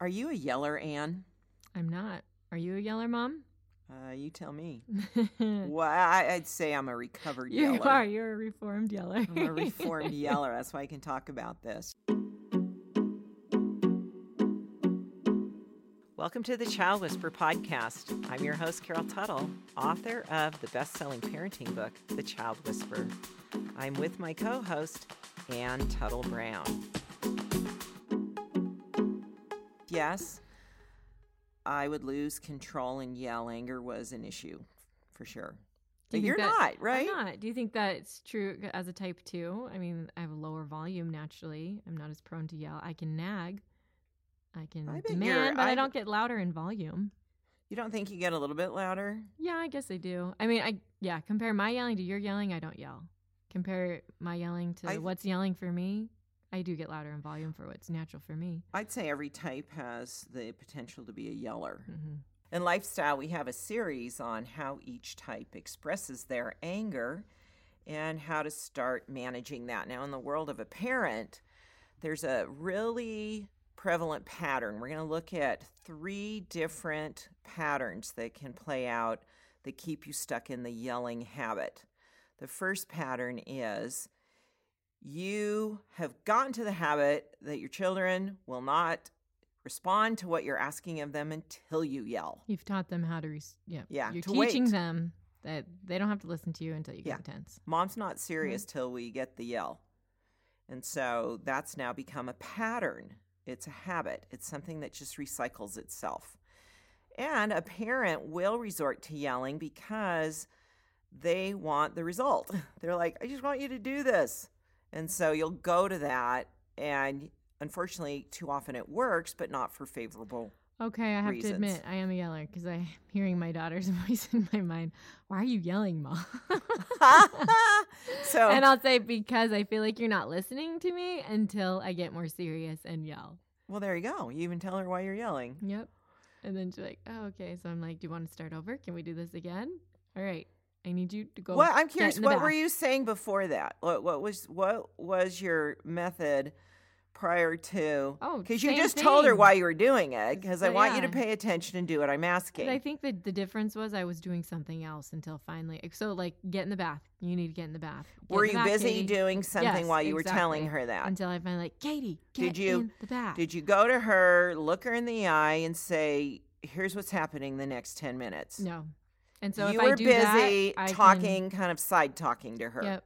Are you a yeller, Anne? I'm not. Are you a yeller, mom? Uh, you tell me. well, I, I'd say I'm a recovered you yeller. are. You're a reformed yeller. I'm a reformed yeller. That's why I can talk about this. Welcome to the Child Whisperer podcast. I'm your host, Carol Tuttle, author of the best selling parenting book, The Child Whisperer. I'm with my co host, Anne Tuttle Brown. Yes, I would lose control and yell. Anger was an issue for sure. But you you're that- not, right? I'm not. Do you think that's true as a type two? I mean, I have a lower volume naturally. I'm not as prone to yell. I can nag. I can I demand, but I, I- don't get louder in volume. You don't think you get a little bit louder? Yeah, I guess I do. I mean, I yeah. Compare my yelling to your yelling. I don't yell. Compare my yelling to I- what's yelling for me. I do get louder in volume for what's natural for me. I'd say every type has the potential to be a yeller. hmm In Lifestyle, we have a series on how each type expresses their anger and how to start managing that. Now, in the world of a parent, there's a really prevalent pattern. We're going to look at three different patterns that can play out that keep you stuck in the yelling habit. The first pattern is you have gotten to the habit that your children will not respond to what you're asking of them until you yell. You've taught them how to, res- yeah. Yeah, You're teaching wait. them that they don't have to listen to you until you get Yeah. intense. Mom's not serious till we get the yell. And so that's now become a pattern. It's a habit. It's something that just recycles itself. And a parent will resort to yelling because they want the result. They're like, I just want you to do this. And so you'll go to that. And unfortunately, too often it works, but not for favorable. Okay, I have reasons. to admit, I am a yeller because I'm hearing my daughter's voice in my mind. Why are you yelling, mom? so and I'll say because I feel like you're not listening to me until I get more serious and yell. well, there you go. You even tell her why you're yelling. Yep. And then she's like, "Oh, okay." So I'm like, "Do you want to start over? Can we do this again?" All right. I need you to go. What I'm curious, the what were you saying before that? What, what was what was your method prior to? Oh, because you just told her why you were doing it. Because I want you to pay attention and do what I'm asking. And I think that the difference was I was doing something else until finally. So like, get in the bath. You need to get in the bath. Get were in you bath, busy Katie. doing something Yes, while you were telling her that? Until I finally like, Katie, get Did you- in the bath. Did you go to her, look her in the eye, and say, "Here's what's happening the next ten minutes"? No. And so you if were I do busy that, I can- talking, kind of side talking to her. Yep.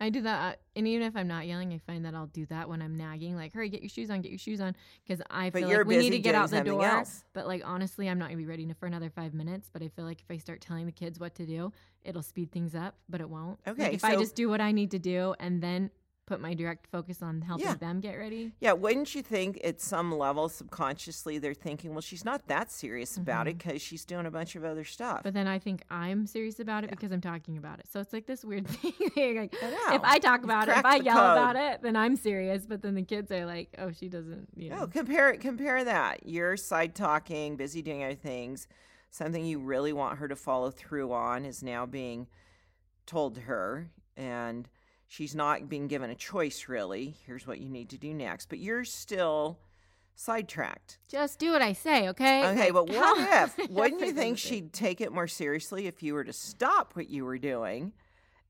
I do that, uh, and even if I'm not yelling, I find that I'll do that when I'm nagging, like, "Hurry, get your shoes on, get your shoes on," because I But feel like we need to get out the door. else. But like honestly, I'm not gonna be ready for another five minutes. But I feel like if I start telling the kids what to do, it'll speed things up. But it won't. Okay, Like if I just do what I need to do and then put my direct focus on helping Yeah. them get ready. Yeah, wouldn't you think at some level subconsciously they're thinking, well, she's not that serious about it because she's doing a bunch of other stuff. Mm-hmm. But then I think I'm serious about it because I'm talking about it. So it's like this weird thing. like, I if. I talk You've about it, if I yell code. about it, then I'm serious. But then the kids are like, "Oh, she doesn't." You know. No, compare compare that. You're side talking, busy doing other things. Something you really want her to follow through on is now being told to her, and she's not being given a choice. Really, here's what you need to do next. But you're still sidetracked. Just do what I say, okay? Okay, but what if? Wouldn't you think she'd take it more seriously if you were to stop what you were doing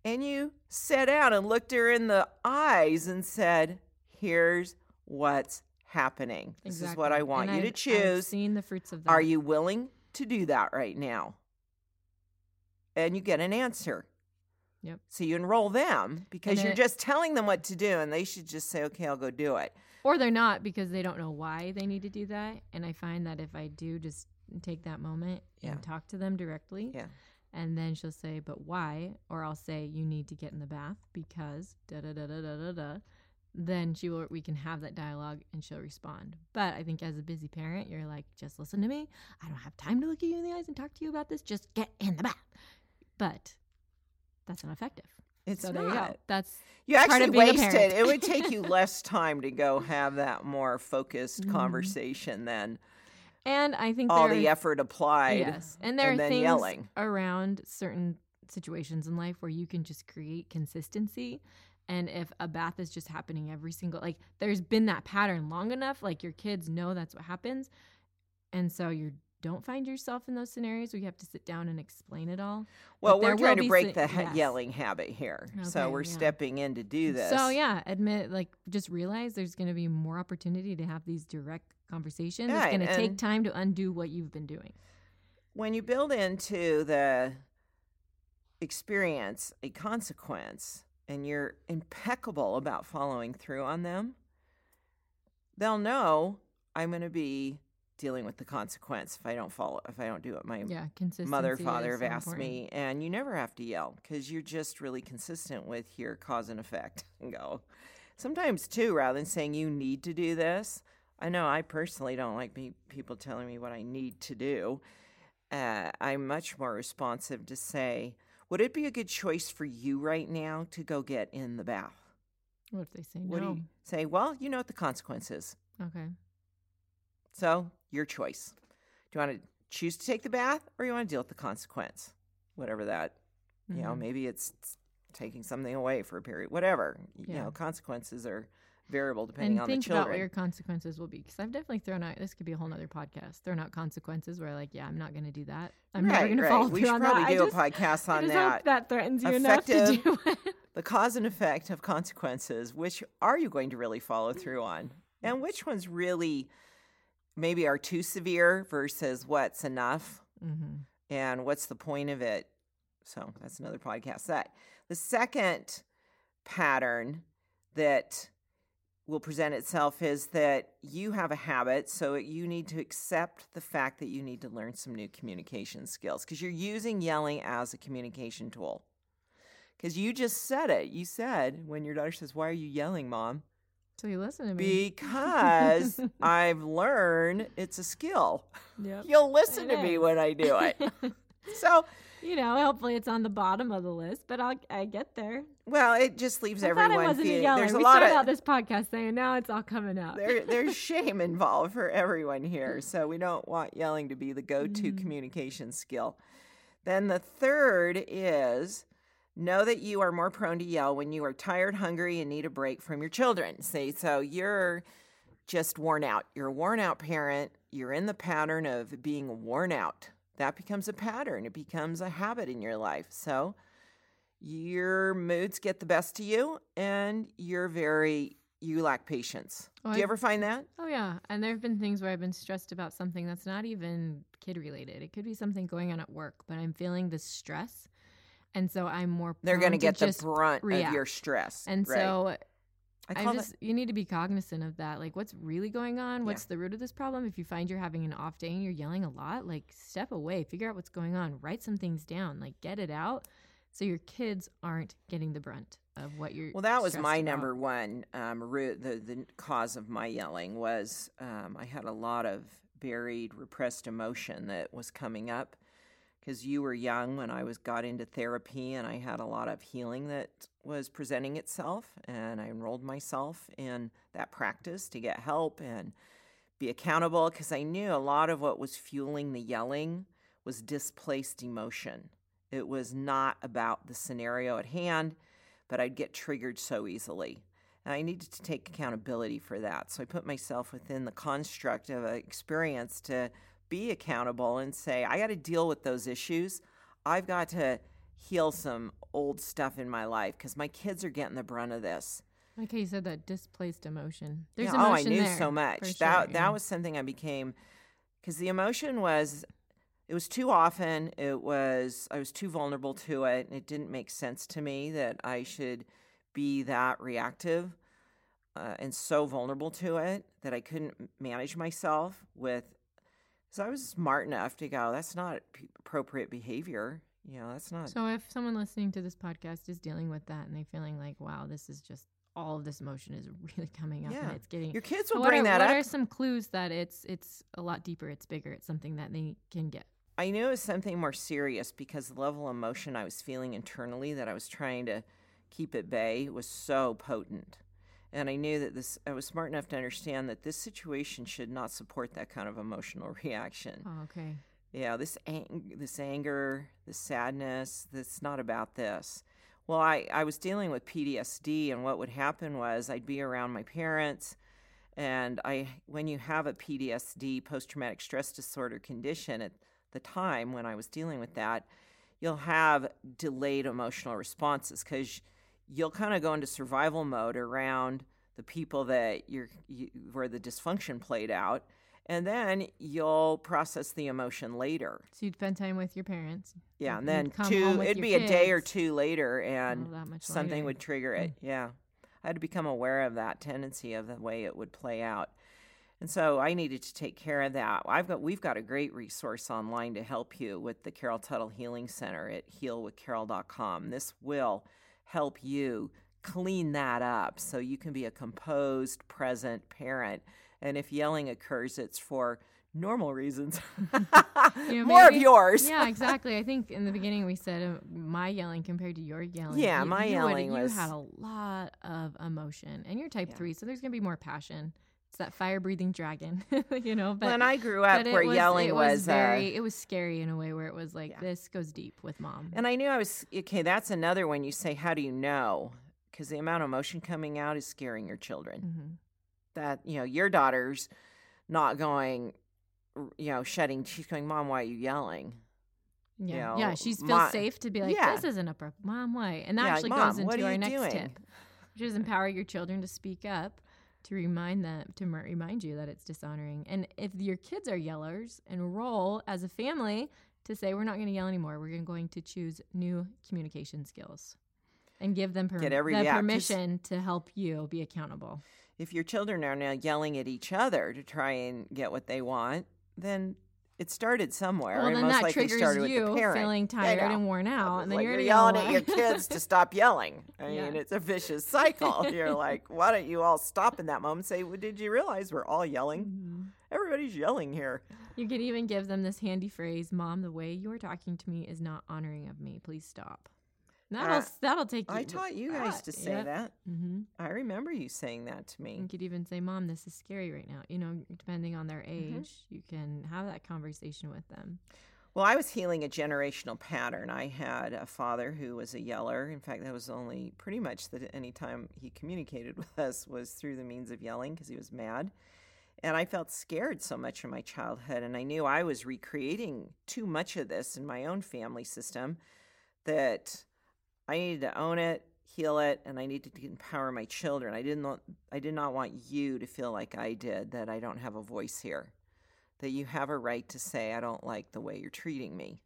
and you sat down and looked her in the eyes and said, "Here's what's happening. This is what I want And you to I've- I've choose. seen the fruits of that. Are you willing to do that right now?" And you get an answer. Yep. So you enroll them because you're it- just telling them what to do, and they should just say, "Okay, I'll go do it." Or they're not because they don't know why they need to do that. And I find that if I do just take that moment Yeah. and talk to them directly, Yeah. and then she'll say, "But why?" Or I'll say, "You need to get in the bath because da da da da da da da." Then she will. We can have that dialogue, and she'll respond. But I think as a busy parent, you're like, "Just listen to me. I don't have time to look at you in the eyes and talk to you about this. Just get in the bath." But that's ineffective. It's so not. there you go. That's You actually wasted. it would take you less time to go have that more focused Mhm. conversation than and I think all the are- effort applied. Yes, and there and are then things yelling. around certain situations in life where you can just create consistency And if a bath is just happening every single like there's been that pattern long enough, like your kids know that's what happens. And so you don't find yourself in those scenarios where you have to sit down and explain it all. Well, we're trying to break si- the yes. yelling habit here. so we're yeah. stepping in to do this. So yeah, admit like just realize there's going to be more opportunity to have these direct conversations. Yeah, it's going to take time to undo what you've been doing. when you build into the experience a consequence and you're impeccable about following through on them, they'll know I'm going to be dealing with the consequence if I don't follow, if I don't do what my Yeah, mother, father have asked important. me. And you never have to yell because you're just really consistent with your cause and effect and go. Sometimes, too, rather than saying you need to do this, I know I personally don't like people telling me what I need to do. Uh, I'm much more responsive to say, would it be a good choice for you right now to go get in the bath? What if they say What no? do you say? Well, you know what the consequence is. Okay. So, your choice. Do you want to choose to take the bath or you want to deal with the consequence? Whatever that, you know, Mhm. maybe it's taking something away for a period, whatever. You know, consequences are variable depending and on think about what your consequences will be. Because I've definitely thrown out. This could be a whole nother podcast. Thrown out consequences where like, yeah, I'm not going to do that. I'm never right, going to follow We through should on probably that. do I just, a podcast I on just that. hope that threatens you enough to do it. the cause and effect of consequences which are you going to really follow through on and which ones really maybe are too severe versus what's enough hmm and what's the point of it? So that's another podcast that. The second pattern that will present itself is that you have a habit so you need to accept the fact that you need to learn some new communication skills because you're using yelling as a communication tool. Because you just said it. You said when your daughter says why are you yelling mom So you listen to me. because i've learned it's a skill Yep. you'll listen It to me when i do it so you know, hopefully it's on the bottom of the list, but I'll I get there. Well, it just leaves I everyone thought I wasn't a feeling yeller. there's a we lot started of out this podcast saying and now it's all coming out. there, there's shame involved for everyone here, so we don't want yelling to be the go-to Mhm. communication skill. Then the third is know that you are more prone to yell when you are tired, hungry, and need a break from your children. See, so you're just worn out. You're a worn out parent. You're in the pattern of being worn out. That becomes a pattern. It becomes a habit in your life. So your moods get the best of you and you're very you lack patience. Oh, Do you ever find that? Oh yeah, and there have been things where I've been stressed about something that's not even kid related. It could be something going on at work, but I'm feeling this stress, and so I'm more. They're going to get the brunt of your stress. And right. so I I just you need to be cognizant of that. Like what's really going on? Yeah. What's the root of this problem? If you find you're having an off day and you're yelling a lot, like step away, figure out what's going on, write some things down, like get it out so your kids aren't getting the brunt of what you're Well, that was my about. number one um, root. The the cause of my yelling was um, I had a lot of buried, repressed emotion that was coming up because you were young when I was got into therapy, and I had a lot of healing that was presenting itself, and I enrolled myself in that practice to get help and be accountable because I knew a lot of what was fueling the yelling was displaced emotion. It was not about the scenario at hand but I'd get triggered so easily. And I needed to take accountability for that. So I put myself within the construct of an experience to be accountable and say, I got to deal with those issues. I've got to heal some old stuff in my life because my kids are getting the brunt of this. Like how you said that displaced emotion. There's Yeah, oh, I emotion knew there, so much. that sure, that yeah. was something I became because the emotion was it was too often. It was I was too vulnerable to it, and it didn't make sense to me that I should be that reactive uh, and so vulnerable to it that I couldn't manage myself with. Because I was smart enough to go, that's not appropriate behavior. You know, that's not. So if someone listening to this podcast is dealing with that and they're feeling like, wow, this is just all of this emotion is really coming up Yeah. and it's getting Your kids So will what bring are, that what up. are some clues that it's it's a lot deeper, it's bigger, it's something that they can get? I knew it was something more serious because the level of emotion I was feeling internally that I was trying to keep at bay was so potent. And I knew that this, I was smart enough to understand that this situation should not support that kind of emotional reaction. Oh, okay. Yeah, this ang- this anger, this sadness, that's not about this. Well, I, I was dealing with PTSD, and what would happen was I'd be around my parents, and I when you have a PTSD, post traumatic stress disorder condition at the time when I was dealing with that, you'll have delayed emotional responses because you'll kind of go into survival mode around the people that you're you, where the dysfunction played out and then you'll process the emotion later. So you'd spend time with your parents. Yeah, and then two it'd be a day or two later and Oh, something later. would trigger it. Mm. Yeah. I had to become aware of that tendency of the way it would play out. And so I needed to take care of that. I've got we've got a great resource online to help you with the Carol Tuttle Healing Center at healwithcarol.com. This will help you clean that up so you can be a composed, present parent. And if yelling occurs, it's for normal reasons. You know, More of yours. Yeah, exactly. I think in the beginning we said uh, my yelling compared to your yelling. Yeah, you, my you would- yelling you had a lot of emotion, and you're type Yeah. three, so there's gonna be more passion. It's that fire breathing dragon, you know. But when I grew up, where was, yelling it was, was uh, it was scary in a way where it was like Yeah. this goes deep with mom. And I knew I was okay. That's another one. You say, "How do you know?" Because the amount of emotion coming out is scaring your children. hmm That you know, your daughter's not going, you know, shedding. She's going, "Mom, why are you yelling?" Yeah, know, yeah. She feels my- safe to be like, Yeah. this isn't appropriate, mom. Why? And that Yeah, actually "Mom, goes into our next doing?" tip, which is empower your children to speak up, to remind them, to remind you that it's dishonoring. And if your kids are yellers, enroll as a family to say, we're not going to yell anymore. We're going to choose new communication skills, and give them per- Get every- the yeah, permission to help you be accountable. If your children are now yelling at each other to try and get what they want, then it started somewhere. Well, and then most that likely triggers started with the you parent. feeling tired and worn out, and then Like, you're, you're yelling yell at your kids to stop yelling. I Yeah. mean, it's a vicious cycle. You're like, why don't you all stop in that moment say, well, did you realize we're all yelling? Mhm. Everybody's yelling here. You could even give them this handy phrase, "Mom, the way you're talking to me is not honoring of me. Please stop." That'll Uh, that'll take you. I taught you guys to say that. Mm-hmm. I remember you saying that to me. You could even say, "Mom, this is scary right now." You know, depending on their Mm-hmm. age, you can have that conversation with them. Well, I was healing a generational pattern. I had a father who was a yeller. In fact, that was only pretty much that any time he communicated with us was through the means of yelling because he was mad. And I felt scared so much in my childhood, and I knew I was recreating too much of this in my own family system that I needed to own it, heal it, and I needed to empower my children. I didn't want, I did not want you to feel like I did that I don't have a voice here. That you have a right to say I don't like the way you're treating me.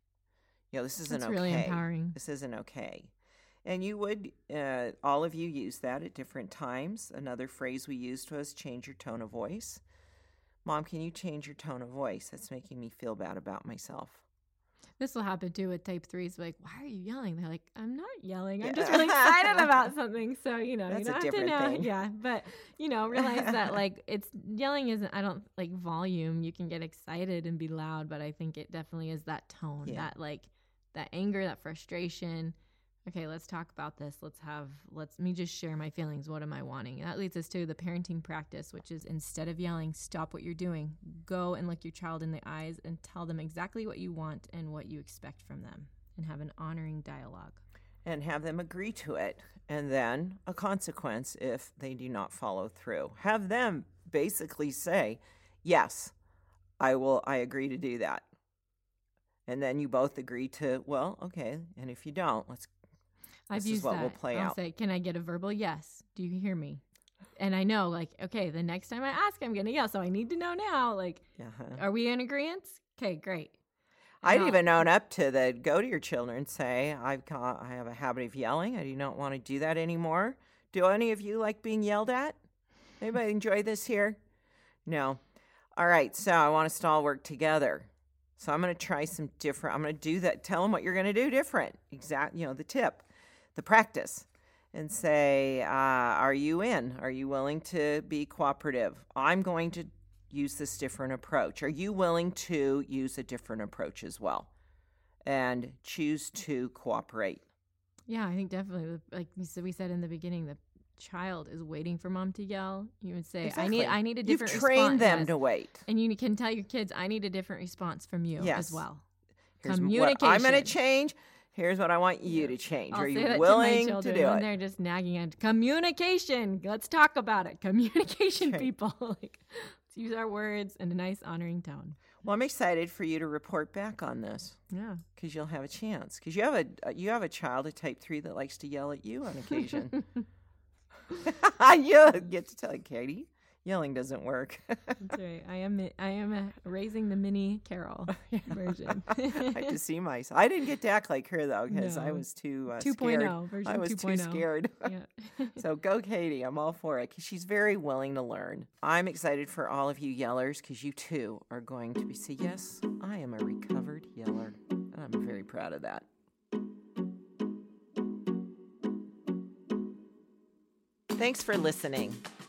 You know, this isn't That's okay. really empowering. This isn't okay. And you would, uh, all of you use that at different times. Another phrase we used was change your tone of voice. Mom, can you change your tone of voice? That's making me feel bad about myself. This will happen too with type threes. Like, why are you yelling? They're like, I'm not yelling. I'm just really excited about something. So you know, That's you don't have to know. thing. Yeah, but you know, realize that like it's yelling isn't. I don't like volume. You can get excited and be loud, but I think it definitely is that tone, Yeah. that like that anger, that frustration. Okay, let's talk about this. Let's have let's me just share my feelings. What am I wanting? And that leads us to the parenting practice, which is instead of yelling, stop what you're doing. Go and look your child in the eyes and tell them exactly what you want and what you expect from them and have an honoring dialogue. and have them agree to it, and then a consequence if they do not follow through. Have them basically say, "Yes, I will. I agree to do that." And then you both agree to, well, okay. And if you don't, let's. I've This is used what that. will play I'll out. say, "Can I get a verbal yes? Do you hear me?" And I know, like, okay, the next time I ask, I'm gonna yell. So I need to know now. Like, Uh-huh. are we in agreement? Okay, great. I'd Now- even own up to the go to your children and say, I've got, I have a habit of yelling. I do not want to do that anymore. Do any of you like being yelled at? Anybody enjoy this here? No. All right, so I want us to all work together. So I'm going to try some different. I'm going to do that. Tell them what you're going to do different. Exact, you know, the tip, the practice, and say, uh, "Are you in? Are you willing to be cooperative? I'm going to use this different approach. Are you willing to use a different approach as well, and choose to cooperate?" Yeah, I think definitely. Like we said, we said in the beginning, the child is waiting for mom to yell. You would say, "I need, I need a different." You've different." trained response. them Yes. to wait. and you can tell your kids, "I need a different response from you Yes. as well." Here's what I'm going to change. Here's what I want you to change. I'll Are you willing to, my to, do when it? they're just nagging at communication. Let's talk about it. Communication, Okay. people. like, let's use our words in a nice, honoring tone. Well, I'm excited for you to report back on this Yeah. because you'll have a chance. Because you have a uh, you have a child of type three that likes to yell at you on occasion. you get to tell Katie, yelling doesn't work. That's right. I am. I am uh raising the mini Carol version. I have to see myself. I didn't get to act like her though because I was too uh, 2.0 scared. version I was 2.0. too scared. yeah. so go, Katie. I'm all for it because she's very willing to learn. I'm excited for all of you yellers because you too are going to be say, yes, I am a recovered yeller, and I'm very proud of that. Thanks for listening.